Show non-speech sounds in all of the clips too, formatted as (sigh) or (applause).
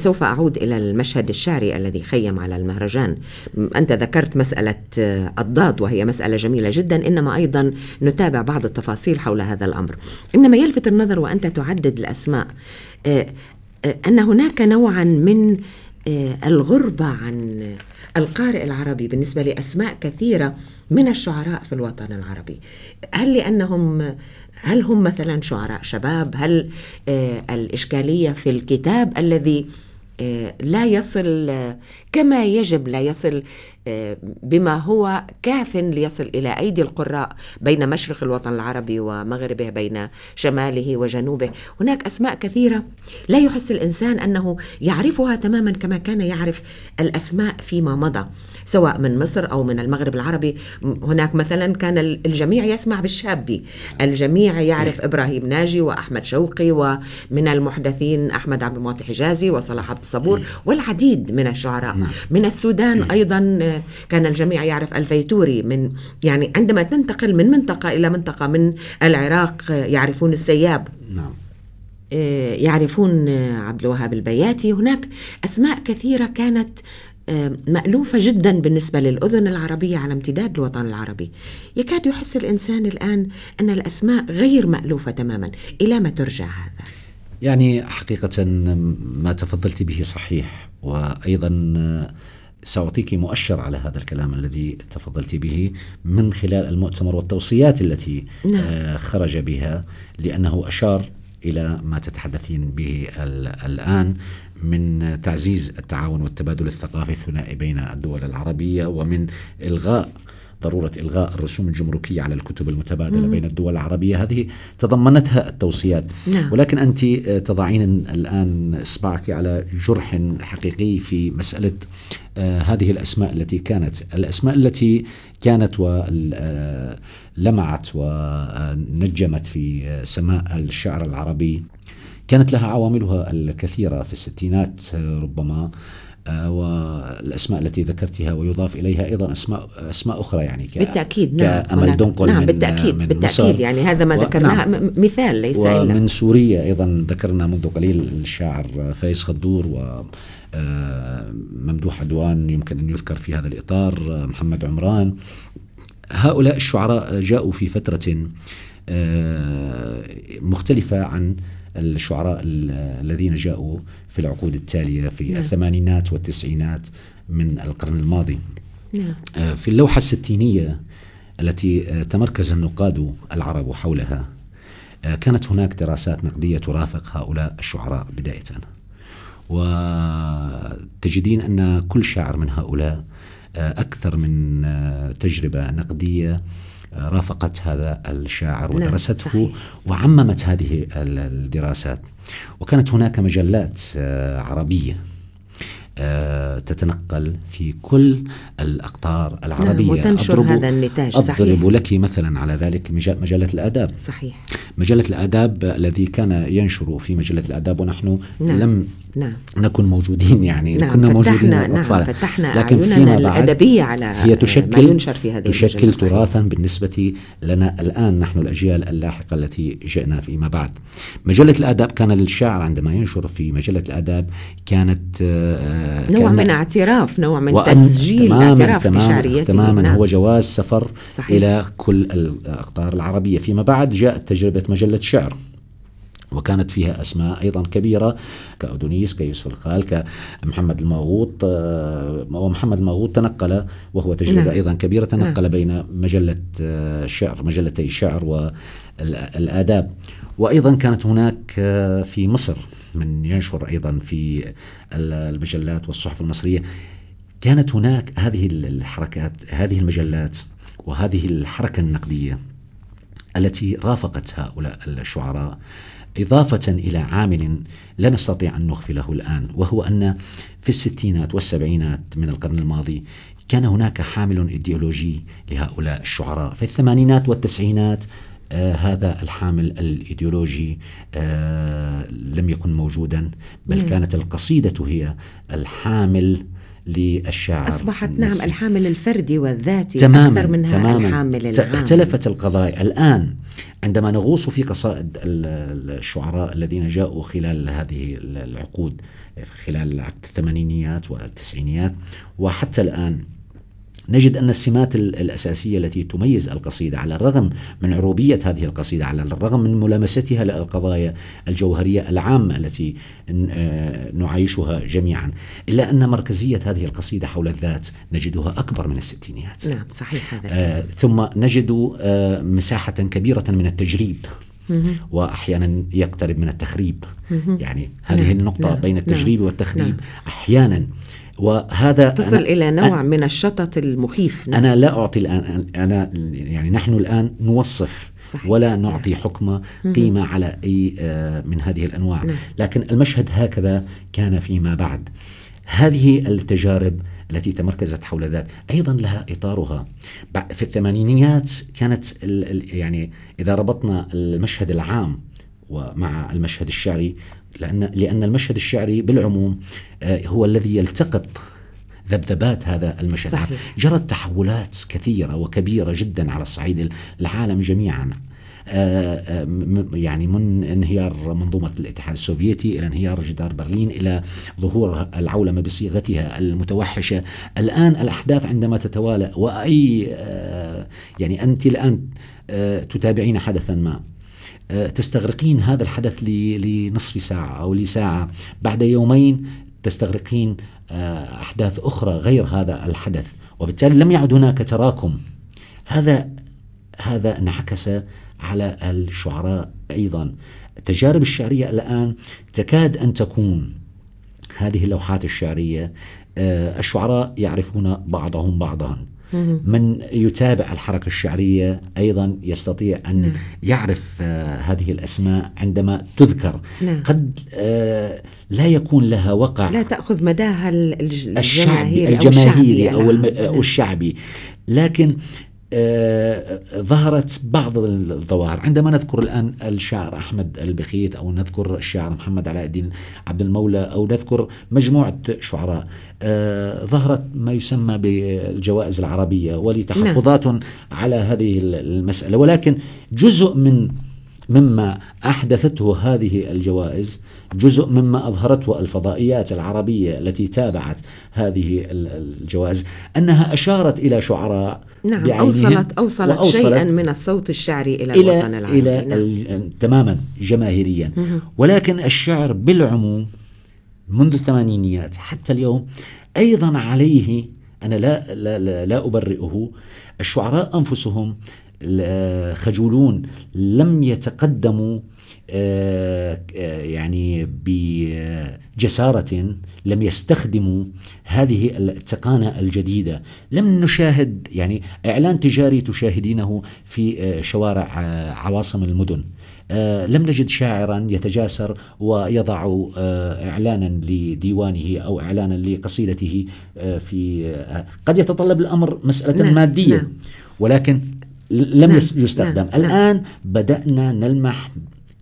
سوف أعود إلى المشهد الشعري الذي خيم على المهرجان. أنت ذكرت مسألة الضاد وهي مسألة جميلة جدا. إنما أيضا نتابع بعض التفاصيل حول هذا الأمر. إنما يلفت النظر وأنت تعدد الأسماء أن هناك نوعا من الغربة عن القارئ العربي بالنسبة لأسماء كثيرة من الشعراء في الوطن العربي. هل لأنهم هل هم مثلا شعراء شباب؟ هل آه الإشكالية في الكتاب الذي آه لا يصل آه كما يجب لا يصل بما هو كاف ليصل إلى أيدي القراء بين مشرق الوطن العربي ومغربه بين شماله وجنوبه، هناك أسماء كثيرة. لا يحس الإنسان أنه يعرفها تماما كما كان يعرف الأسماء فيما مضى، سواء من مصر أو من المغرب العربي، هناك مثلا كان الجميع يسمع بالشابي، الجميع يعرف إبراهيم ناجي وأحمد شوقي ومن المحدثين أحمد عبد المعطي حجازي وصلاح عبد الصبور والعديد من الشعراء، نعم. من السودان أيضا كان الجميع يعرف الفيتوري من يعني عندما تنتقل من منطقة إلى منطقة من العراق يعرفون السياب. نعم. يعرفون عبد الوهاب البياتي. هناك أسماء كثيرة كانت مألوفة جدا بالنسبة للأذن العربية على امتداد الوطن العربي. يكاد يحس الإنسان الآن أن الأسماء غير مألوفة تماما. إلى ما ترجع هذا؟ يعني حقيقة ما تفضلت به صحيح. وأيضا سأعطيك مؤشر على هذا الكلام الذي تفضلت به من خلال المؤتمر والتوصيات التي نعم. آه، خرج بها لأنه أشار إلى ما تتحدثين به الآن من تعزيز التعاون والتبادل الثقافي الثنائي بين الدول العربية ومن إلغاء ضرورة إلغاء الرسوم الجمركية على الكتب المتبادلة مم. بين الدول العربية. هذه تضمنتها التوصيات. نعم. ولكن أنت تضعين الآن إصبعك على جرح حقيقي في مسألة آه هذه الأسماء التي كانت. الأسماء التي كانت ولمعت ونجمت في سماء الشعر العربي. كانت لها عواملها الكثيرة في الستينات ربما. آه، والأسماء التي ذكرتها ويضاف إليها أيضا اسماء أسماء أخرى يعني بالتأكيد نعم كأمل دونقل نعم من بالتأكيد من بالتأكيد. يعني هذا ما ذكرناه نعم. مثال ليس ومن إلا. سوريا أيضا ذكرنا منذ قليل الشاعر فايز خدور و آه، ممدوح عدوان يمكن أن يذكر في هذا الإطار محمد عمران. هؤلاء الشعراء جاءوا في فترة آه، مختلفة عن الشعراء الذين جاءوا في العقود التالية في نعم. الثمانينات والتسعينات من القرن الماضي نعم. آه، في اللوحة الستينية التي آه، تمركز النقاد العرب حولها آه، كانت هناك دراسات نقدية ترافق هؤلاء الشعراء بداية وتجدين أن كل شاعر من هؤلاء أكثر من تجربة نقدية رافقت هذا الشاعر نعم، ودرسته وعممت هذه الدراسات. وكانت هناك مجلات آه، عربية. آه، تتنقل في كل الأقطار العربية. نعم وتنشر أضرب هذا النتاج صحيح. أضرب لك مثلا على ذلك مجلة الآداب. صحيح. مجلة الآداب الذي كان ينشر في مجلة الآداب ونحن نعم. لم نعم. نكون موجودين يعني نعم كنا موجودين نعم أطفال فتحنا لكن فيما بعد الأدبية على هي تشكل ما ينشر في هذه تشكل تراثا بالنسبة لنا الآن نحن الأجيال اللاحقة التي جئنا فيما بعد. مجلة الآداب كان الشاعر عندما ينشر في مجلة الآداب كانت آه نوع من اعتراف نوع من تسجيل اعتراف تماما بشعريته تماما نعم. هو جواز سفر صحيح. إلى كل الأقطار العربية فيما بعد جاءت تجربة مجلة شعر وكانت فيها أسماء أيضا كبيرة كأدونيس كيوسف الخال كمحمد الماغوط آه، ومحمد الماغوط تنقل وهو تجربة نعم. أيضا كبيرة تنقل نعم. بين مجلة آه، شعر مجلتي الشعر والآداب وأيضا كانت هناك آه، في مصر من ينشر أيضا في المجلات والصحف المصرية. كانت هناك هذه الحركات هذه المجلات وهذه الحركة النقدية التي رافقت هؤلاء الشعراء إضافة إلى عامل لا نستطيع أن نغفله الآن وهو أن في الستينات والسبعينات من القرن الماضي كان هناك حامل إيديولوجي لهؤلاء الشعراء. في الثمانينات والتسعينات آه هذا الحامل الإيديولوجي آه لم يكن موجودا بل كانت القصيدة هي الحامل للشاعر أصبحت نعم الحامل الفردي والذاتي تماماً أكثر منها تماماً. الحامل العام اختلفت القضايا. الآن عندما نغوص في قصائد الشعراء الذين جاءوا خلال هذه العقود خلال الثمانينيات والتسعينيات وحتى الآن نجد أن السمات الأساسية التي تميز القصيدة على الرغم من عروبية هذه القصيدة على الرغم من ملامستها للقضايا الجوهرية العامة التي آه، نعيشها جميعا إلا أن مركزية هذه القصيدة حول الذات نجدها أكبر من الستينيات نعم صحيح هذا آه ثم نجد آه مساحة كبيرة من التجريب واحيانا يقترب من التخريب يعني هذه نعم. النقطة نعم. بين التجريب نعم. والتخريب. أحيانا وهذا تصل إلى نوع من الشطط المخيف نعم. أنا لا أعطي الآن أنا يعني نحن الآن نوصف صحيح. ولا نعطي حكم قيمة على أي آه، من هذه الأنواع نعم. لكن المشهد هكذا كان فيما بعد هذه التجارب التي تمركزت حول ذات أيضا لها إطارها في الثمانينيات كانت يعني إذا ربطنا المشهد العام ومع المشهد الشعري لأن لأن المشهد الشعري بالعموم آه، هو الذي يلتقط ذبذبات هذا المشهد. صحيح. جرت تحولات كثيرة وكبيرة جدا على الصعيد العالم جميعا. آه، آه، يعني من انهيار منظومة الاتحاد السوفيتي إلى انهيار جدار برلين إلى ظهور العولمة بصيغتها المتوحشة. الآن الأحداث عندما تتوالى وأي يعني أنت الآن تتابعين حدثا ما؟ تستغرقين هذا الحدث لنصف ساعة أو لساعة. بعد يومين تستغرقين آه، أحداث أخرى غير هذا الحدث. وبالتالي لم يعد هناك تراكم. هذا هذا انعكس على الشعراء أيضا. التجارب الشعرية الآن تكاد أن تكون هذه اللوحات الشعرية آه، الشعراء يعرفون بعضهم بعضا. من يتابع الحركة الشعرية أيضا يستطيع أن نعم. يعرف آه هذه الأسماء عندما تذكر. نعم. قد آه لا يكون لها وقع لا تأخذ مداها الجماهيري, الجماهيري أو, الجماهيري أو, أو الشعبي. لكن ظهرت بعض الظواهر عندما نذكر الآن الشاعر أحمد البخيت أو نذكر الشاعر محمد علاء الدين عبد المولى أو نذكر مجموعة شعراء آه ظهرت ما يسمى بالجوائز العربية ولتحفظات نعم. على هذه المسألة ولكن جزء من مما أحدثته هذه الجوائز جزء مما أظهرته الفضائيات العربية التي تابعت هذه الجوائز أنها أشارت إلى شعراء نعم اوصلت أوصلت, وأوصلت شيئا من الصوت الشعري إلى, إلى الوطن العربي. إلى نعم. تماما جماهيريا. ولكن الشعر بالعموم منذ الثمانينيات حتى اليوم أيضا عليه أنا لا لا لا, لا أبرئه الشعراء أنفسهم خجولون لم يتقدموا آه، آه، يعني بجسارة لم يستخدموا هذه التقانة الجديدة. لم نشاهد يعني إعلان تجاري تشاهدينه في آه، شوارع عواصم المدن. لم نجد شاعرا يتجاسر ويضع اعلانا لديوانه أو اعلانا لقصيدته في قد يتطلب الأمر مسألة نعم مادية. نعم. ولكن لم نعم يستخدم نعم الآن نعم بدأنا نلمح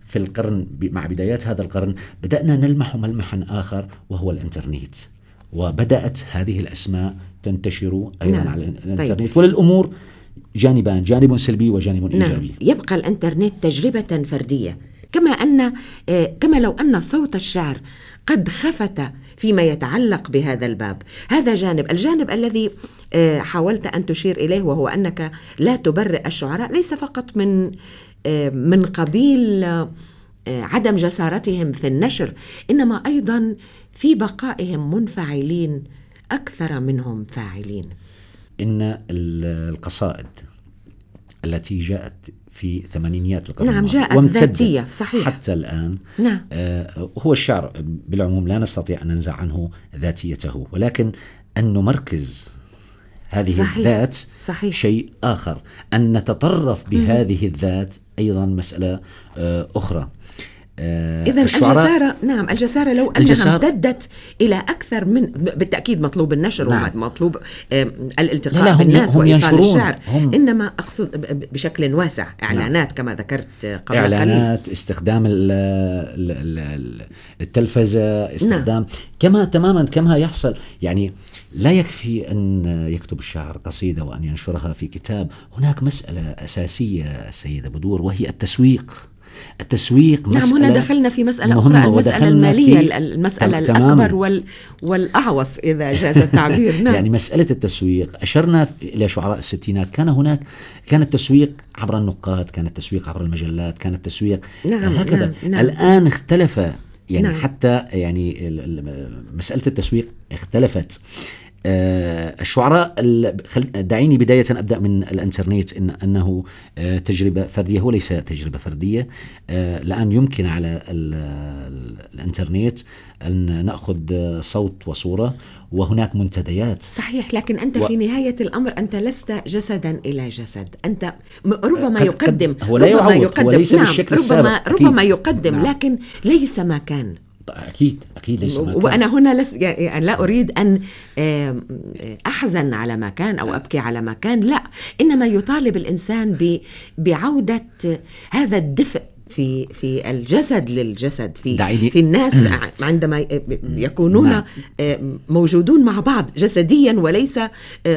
في القرن مع بدايات هذا القرن بدأنا نلمح ملمحا آخر وهو الإنترنت وبدأت هذه الأسماء تنتشر أيضا نعم. على الإنترنت طيب. وللأمور جانبان جانب سلبي وجانب نعم. إيجابي يبقى الإنترنت تجربة فردية كما أن آه، كما لو أن صوت الشعر قد خفت فيما يتعلق بهذا الباب هذا جانب الجانب الذي حاولت أن تشير إليه وهو أنك لا تبرئ الشعراء ليس فقط من آه، من قبيل آه، عدم جسارتهم في النشر إنما أيضا في بقائهم منفعلين أكثر منهم فاعلين. إن القصائد التي جاءت في ثمانينيات القرن نعم جاءت ذاتية صحيح. حتى الآن نعم. آه هو الشعر بالعموم لا نستطيع أن ننزع عنه ذاتيته ولكن أن نمركز هذه صحيح. الذات صحيح. شيء آخر أن نتطرف بهذه الذات أيضا مسألة آه أخرى آه إذا الجسارة نعم الجسارة لو أنها الجسارة امتدت إلى أكثر من بالتأكيد مطلوب النشر نعم. ومطلوب آه الالتقاء لا لا بالناس هم وإيصال الشعر هم إنما أقصد بشكل واسع إعلانات نعم. كما ذكرت قبل إعلانات قليل. استخدام التلفزة استخدام نعم. كما تماما كما يحصل يعني لا يكفي أن يكتب الشاعر قصيدة وأن ينشرها في كتاب. هناك مسألة أساسية السيدة بدور وهي التسويق. التسويق نعم هنا دخلنا في مسألة أخرى المسألة المالية المسألة الأكبر وال والأعوص إذا جاز التعبير. (laughs) نعم. يعني مسألة التسويق أشرنا إلى شعراء الستينات. كان هناك كان التسويق عبر النقاد كان التسويق عبر المجلات كان التسويق نعم هكذا. نعم. نعم الآن اختلف يعني نعم. حتى يعني مسألة التسويق اختلفت. الشعراء دعيني بداية أبدأ من الإنترنت إن أنه آه، تجربة فردية هو ليس تجربة فردية. آه، الآن يمكن على الإنترنت أن نأخذ صوت وصورة وهناك منتديات. صحيح لكن أنت و... في نهاية الأمر أنت لست جسدا إلى جسد. أنت ربما يقدم هو لا ربما يقدم. وليس نعم بالشكل ربما, ربما يقدم نعم. لكن ليس ما كان. أكيد أكيد ليس وأنا هنا لس يعني لا أريد أن أحزن على ما كان أو أبكي على ما كان لا. إنما يطالب الإنسان بعودة هذا الدفء في في الجسد للجسد في دعيني. في الناس عندما يكونون نعم. موجودون مع بعض جسديا وليس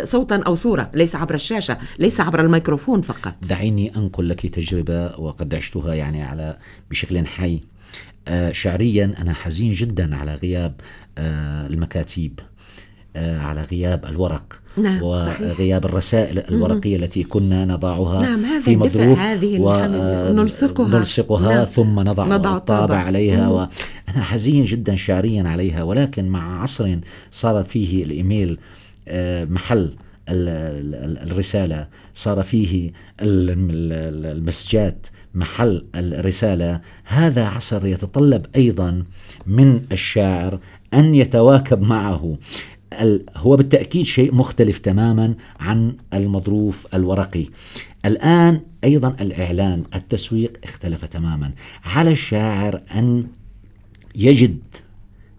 صوتا أو صورة ليس عبر الشاشة ليس عبر الميكروفون فقط. دعيني أنقل لك تجربة وقد عشتها يعني على بشكل حي. آه، شعريا أنا حزين جدا على غياب آه، المكاتيب آه، على غياب الورق نعم وغياب الرسائل الورقية مم. التي كنا نضعها نعم في مظروف هذه ونلصقها نلصقها نعم. ثم نضع, نضع الطابع عليها مم. وأنا حزين جدا شعريا عليها ولكن مع عصر صار فيه الإيميل محل الرسالة صار فيه المسجات محل الرسالة هذا عصر يتطلب أيضا من الشاعر أن يتواكب معه. هو بالتأكيد شيء مختلف تماما عن المظروف الورقي. الآن أيضا الإعلان التسويق اختلف تماما. على الشاعر أن يجد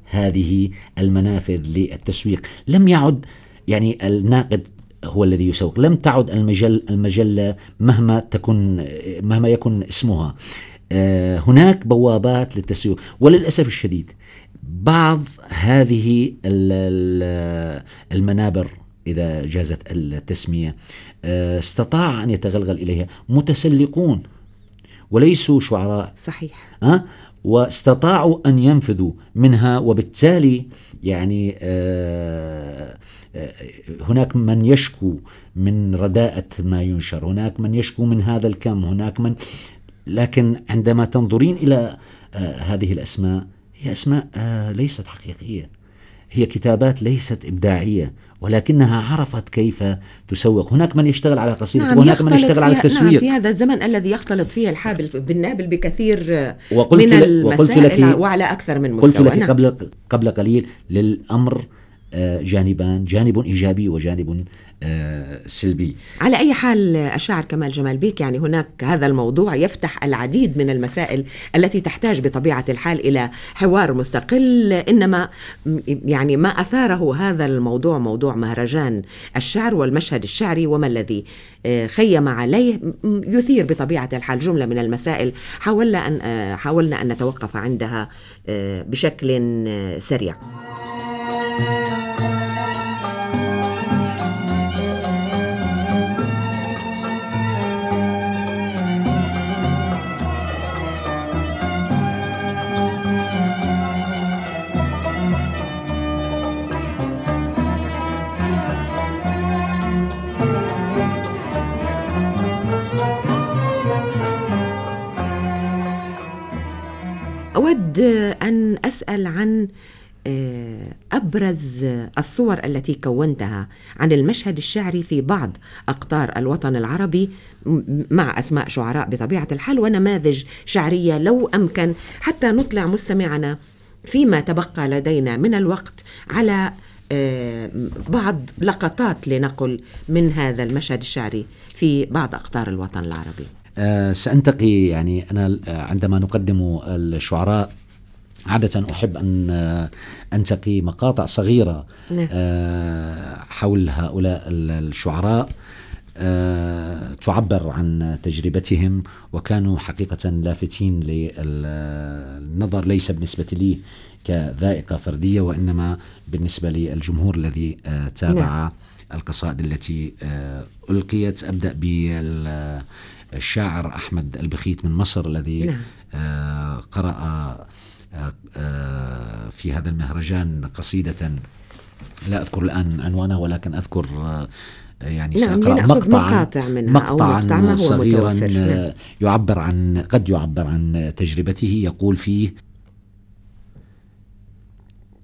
هذه المنافذ للتسويق. لم يعد يعني الناقد هو الذي يسوق. لم تعد المجل المجلة مهما تكن مهما يكن اسمها. آه، هناك بوابات للتسويق. وللأسف الشديد بعض هذه المنابر إذا جازت التسمية آه، استطاع أن يتغلغل إليها. متسلقون وليسوا شعراء. صحيح. أه؟ واستطاعوا أن ينفذوا منها وبالتالي يعني آه هناك من يشكو من رداءة ما ينشر هناك من يشكو من هذا الكم هناك من لكن عندما تنظرين إلى آه، هذه الأسماء هي أسماء آه، ليست حقيقية. هي كتابات ليست إبداعية ولكنها عرفت كيف تسوق. هناك من يشتغل على قصيدة نعم وهناك من يشتغل على التسويق نعم في هذا الزمن الذي يختلط فيه الحابل بالنابل بكثير وقلت من المسائل وقلت لك وعلى أكثر من مستوى قلت لك نعم. قبل قبل قليل للأمر آه، جانبان جانب إيجابي وجانب آه، سلبي. على أي حال الشاعر كمال جمال بيك يعني هناك هذا الموضوع يفتح العديد من المسائل التي تحتاج بطبيعة الحال إلى حوار مستقل. إنما يعني ما أثاره هذا الموضوع موضوع مهرجان الشعر والمشهد الشعري وما الذي آه، خيم عليه يثير بطبيعة الحال جملة من المسائل حاولنا أن حاولنا أن نتوقف عندها بشكل سريع. أود آه، أبرز الصور التي كونتها عن المشهد الشعري في بعض أقطار الوطن العربي مع أسماء شعراء بطبيعة الحال ونماذج شعرية لو أمكن حتى نطلع مستمعنا فيما تبقى لدينا من الوقت على آه، بعض لقطات لنقل من هذا المشهد الشعري في بعض أقطار الوطن العربي. آه سأنتقي يعني أنا عندما نقدم الشعراء عادة أحب أن أنتقي مقاطع صغيرة نعم. حول هؤلاء الشعراء تعبر عن تجربتهم وكانوا حقيقة لافتين للنظر ليس بالنسبة لي كذائقة فردية وإنما بالنسبة للجمهور الذي تابع نعم. القصائد التي ألقيت أبدأ بالشاعر أحمد البخيت من مصر الذي نعم. قرأ في هذا المهرجان قصيدة. لا أذكر الآن عنوانها ولكن أذكر يعني نعم سأقرأ مقطعا منها مقطعا مقطع صغيرا نعم. يعبر عن قد يعبر عن تجربته. يقول فيه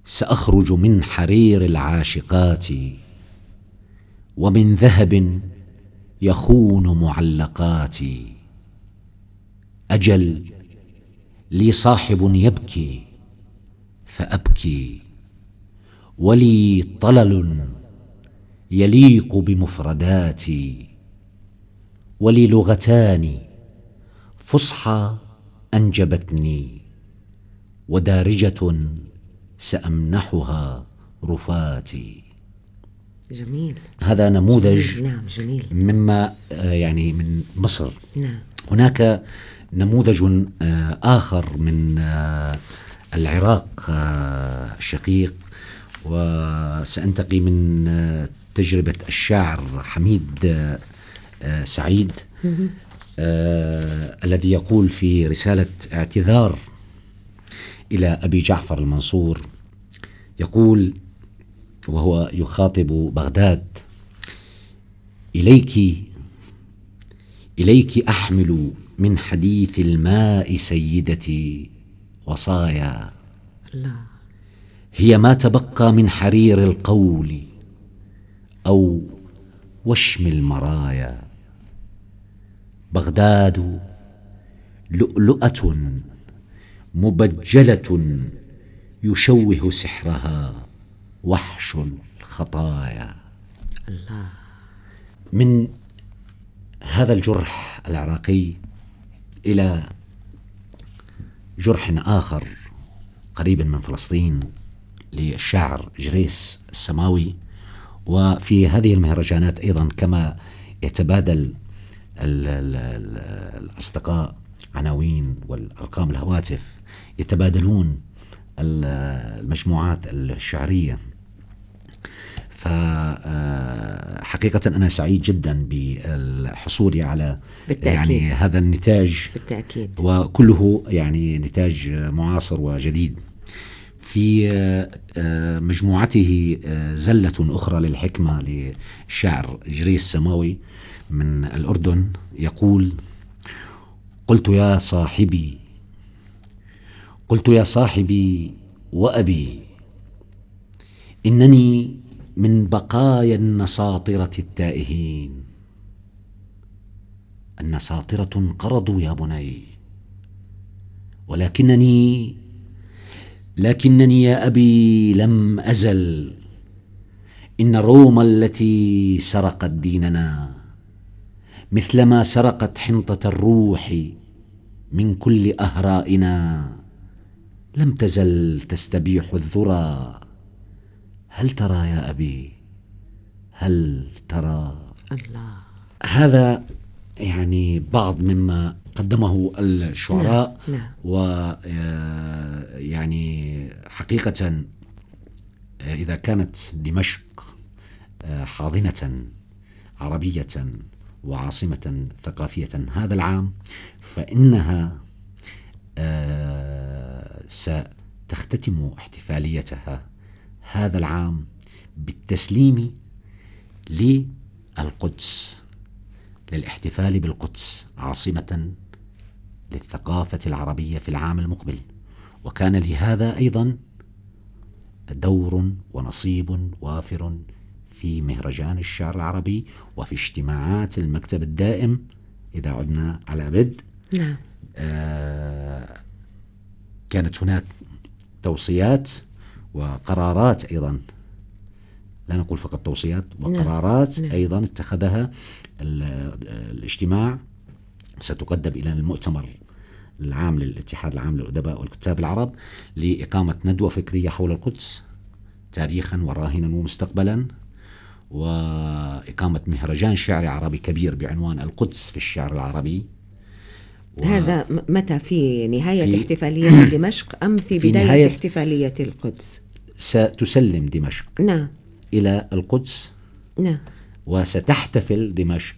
سأخرج من حرير العاشقات ومن ذهب يخون معلقاتي. أجل لي صاحب يبكي فأبكي. ولي طلل يليق بمفرداتي. ولي لغتان فصحى أنجبتني. ودارجة سأمنحها رفاتي. جميل. هذا نموذج جميل. نعم جميل. مما آه، يعني من مصر. نعم. هناك نموذج آه، آخر من آه، العراق الشقيق وسأنتقي من تجربة الشاعر حميد سعيد الذي يقول في رسالة اعتذار إلى أبي جعفر المنصور يقول وهو يخاطب بغداد إليك إليك أحمل من حديث الماء سيدتي وصايا. الله هي ما تبقى من حرير القول أو وشم المرايا. بغداد لؤلؤة مبجلة يشوه سحرها وحش الخطايا. الله من هذا الجرح العراقي إلى جرح آخر قريب من فلسطين للشاعر جريس السماوي. وفي هذه المهرجانات أيضا كما يتبادل الأصدقاء عناوين والأرقام الهواتف يتبادلون المجموعات الشعرية. فحقيقة أنا سعيد جدا بالحصول على بالتأكيد. يعني هذا النتاج بالتأكيد. وكله يعني نتاج معاصر وجديد في مجموعته زلة أخرى للحكمة للشاعر جريس السماوي من الأردن يقول قلت يا صاحبي قلت يا صاحبي وأبي إنني من بقايا النساطرة التائهين. النساطرة انقرضوا يا بني. ولكنني لكنني يا أبي لم أزل. إن روما التي سرقت ديننا مثلما سرقت حنطة الروح من كل أهرائنا لم تزل تستبيح الذرى. هل ترى يا أبي هل ترى الله هذا يعني بعض مما قدمه الشعراء نعم. نعم. و يعني حقيقة إذا كانت دمشق حاضنة عربية وعاصمة ثقافية هذا العام فإنها ستختتم احتفاليتها هذا العام بالتسليم للقدس للاحتفال بالقدس عاصمة للثقافة العربية في العام المقبل وكان لهذا أيضا دور ونصيب وافر في مهرجان الشعر العربي وفي اجتماعات المكتب الدائم إذا عدنا على بدء نعم. آه كانت هناك توصيات وقرارات أيضا لا نقول فقط توصيات نعم. وقرارات نعم. أيضا اتخذها الاجتماع ستقدم إلى المؤتمر العام للاتحاد العام للأدباء والكتاب العرب لإقامة ندوة فكرية حول القدس تاريخا وراهنا ومستقبلا وإقامة مهرجان شعري عربي كبير بعنوان القدس في الشعر العربي و... هذا متى في نهاية في احتفالية دمشق أم في, في بداية نهاية احتفالية القدس؟ ستسلم دمشق نعم إلى القدس نعم وستحتفل دمشق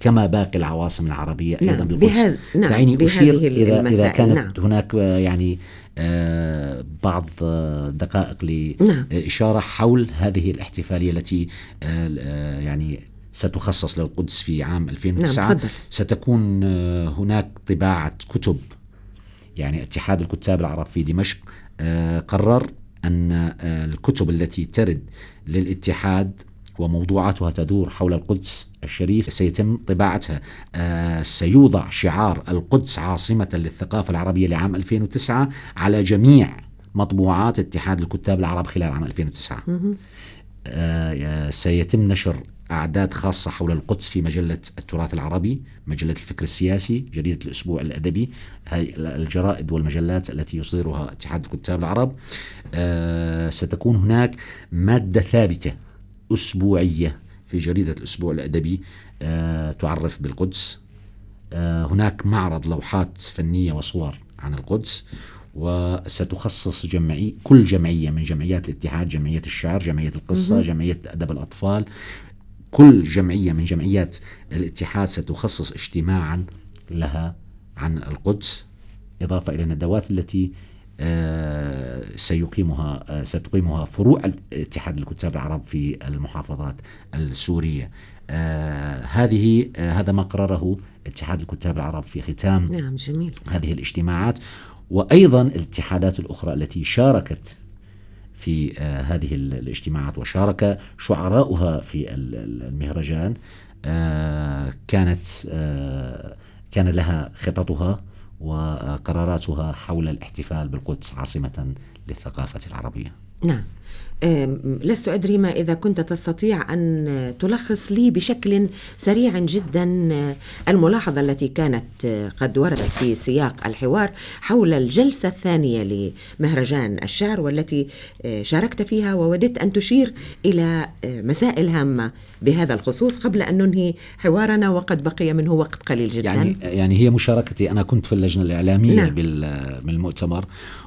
كما باقي العواصم العربية نعم. أيضا بالقدس بهذ... نعم. دعيني أشير إذا, إذا كانت نعم. هناك يعني آه بعض دقائق لإشارة نعم. حول هذه الاحتفالية التي آه, آه، يعني ستخصص للقدس في عام 2009 نعم. ستكون آه هناك طباعة كتب يعني اتحاد الكتاب العرب في دمشق آه قرر أن آه، الكتب التي ترد للاتحاد وموضوعاتها تدور حول القدس الشريف سيتم طباعتها آه سيوضع شعار القدس عاصمة للثقافة العربية لعام 2009 على جميع مطبوعات اتحاد الكتاب العرب خلال عام 2009 آه سيتم نشر أعداد خاصة حول القدس في مجلة التراث العربي مجلة الفكر السياسي جريدة الأسبوع الأدبي هاي الجرائد والمجلات التي يصدرها اتحاد الكتاب العرب. آه ستكون هناك مادة ثابتة أسبوعية في جريدة الأسبوع الأدبي آه تعرف بالقدس. آه هناك معرض لوحات فنية وصور عن القدس وستخصص جمعي كل جمعية من جمعيات الاتحاد جمعية الشعر جمعية القصة جمعية أدب الأطفال كل جمعية من جمعيات الاتحاد ستخصص اجتماعا لها عن القدس إضافة إلى الندوات التي آه، سيقيمها آه، ستقيمها فروع اتحاد الكتاب العرب في المحافظات السورية آه، هذه هذا ما قرره اتحاد الكتاب العرب في ختام نعم جميل. هذه الاجتماعات وأيضا الاتحادات الأخرى التي شاركت في هذه الاجتماعات وشارك شعراؤها في المهرجان كانت كان لها خططها وقراراتها حول الاحتفال بالقدس عاصمة للثقافة العربية. نعم. لست أدري ما إذا كنت تستطيع أن تلخص لي بشكل سريع جدا الملاحظة التي كانت قد وردت في سياق الحوار حول الجلسة الثانية لمهرجان الشعر والتي شاركت فيها ووددت أن تشير إلى مسائل هامة بهذا الخصوص قبل أن ننهي حوارنا وقد بقي منه وقت قليل جدا. يعني, يعني هي مشاركتي. أنا كنت في اللجنة الإعلامية نعم. بالمؤتمر.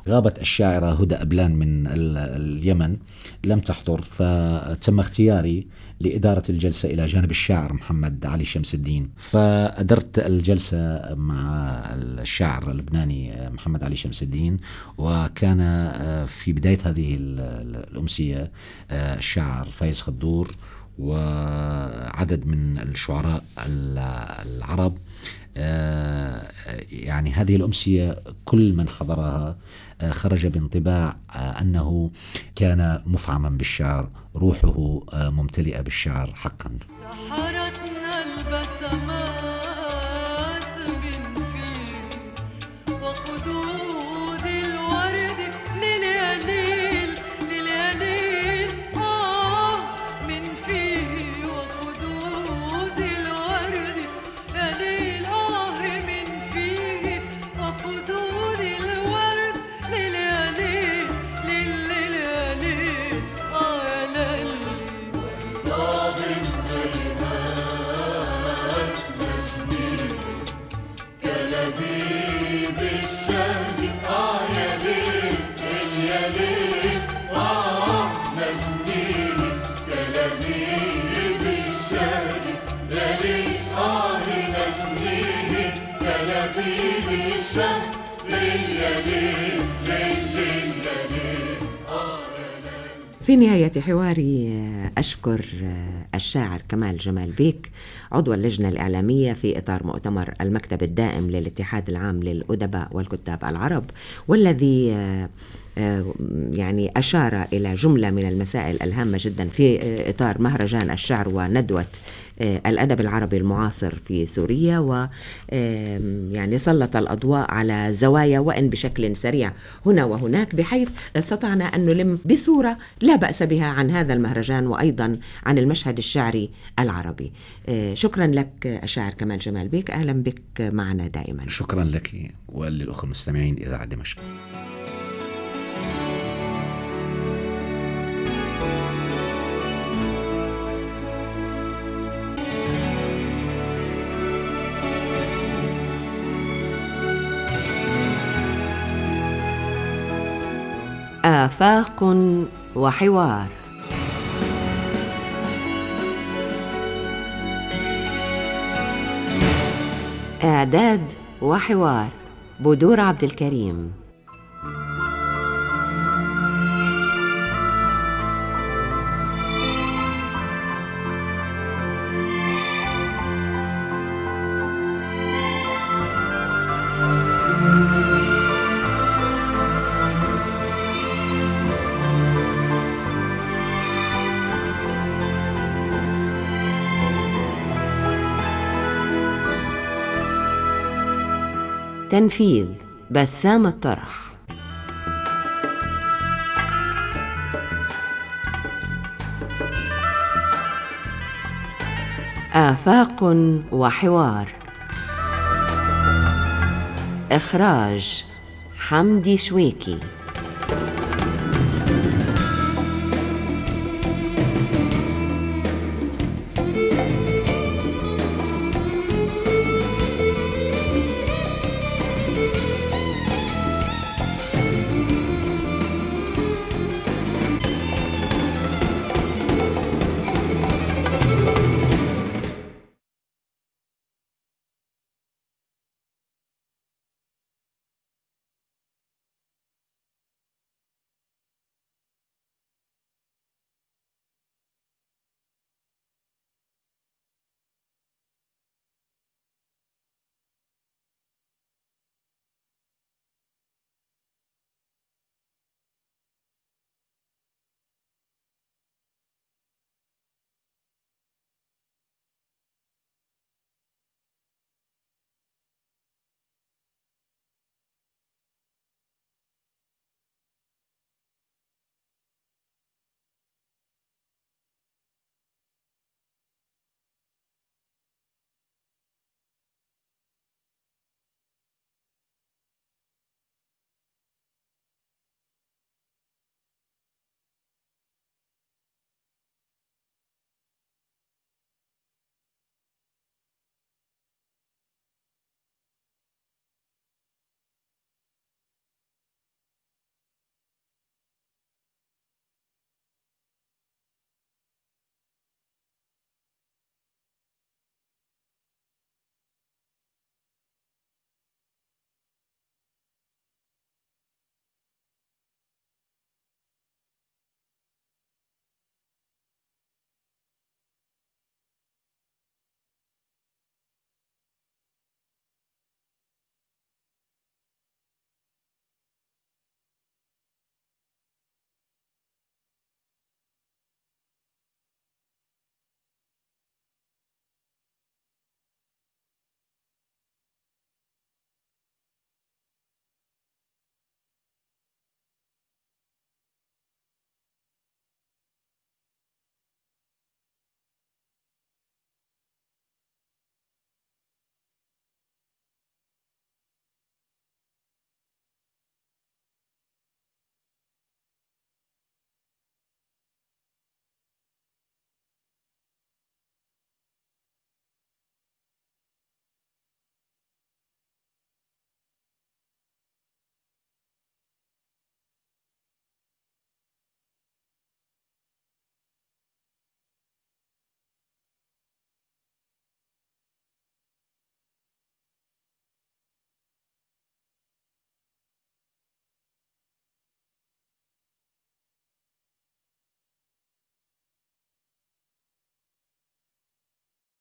غابت الشاعرة هدى أبلان من اليمن لم تحضر فتم اختياري لإدارة الجلسة إلى جانب الشاعر محمد علي شمس الدين. فأدرت الجلسة مع الشاعر اللبناني محمد علي شمس الدين وكان في بداية هذه الأمسية الشاعر فايز خدور وعدد من الشعراء العرب. يعني هذه الأمسية كل من حضرها آه، خرج بانطباع آه، أنه كان مفعما بالشعر روحه آه، ممتلئة بالشعر حقا. في نهاية حواري أشكر الشاعر كمال جمال بيك عضو اللجنة الإعلامية في إطار مؤتمر المكتب الدائم للاتحاد العام للأدباء والكتاب العرب والذي يعني أشار إلى جملة من المسائل الهامة جدا في إطار مهرجان الشعر وندوة آه، الأدب العربي المعاصر في سوريا و يعني سلط الأضواء على زوايا وإن بشكل سريع هنا وهناك بحيث استطعنا أن نلم بصورة لا بأس بها عن هذا المهرجان وأيضا عن المشهد الشعري العربي. آه، شكرا لك الشاعر كمال جمال بيك أهلا بك معنا دائما. شكرا لك وللأخوة المستمعين إذاعة دمشق. آفاق وحوار. إعداد وحوار. بدور عبد الكريم. تنفيذ بسام الطرح. آفاق وحوار. إخراج حمدي شويكي.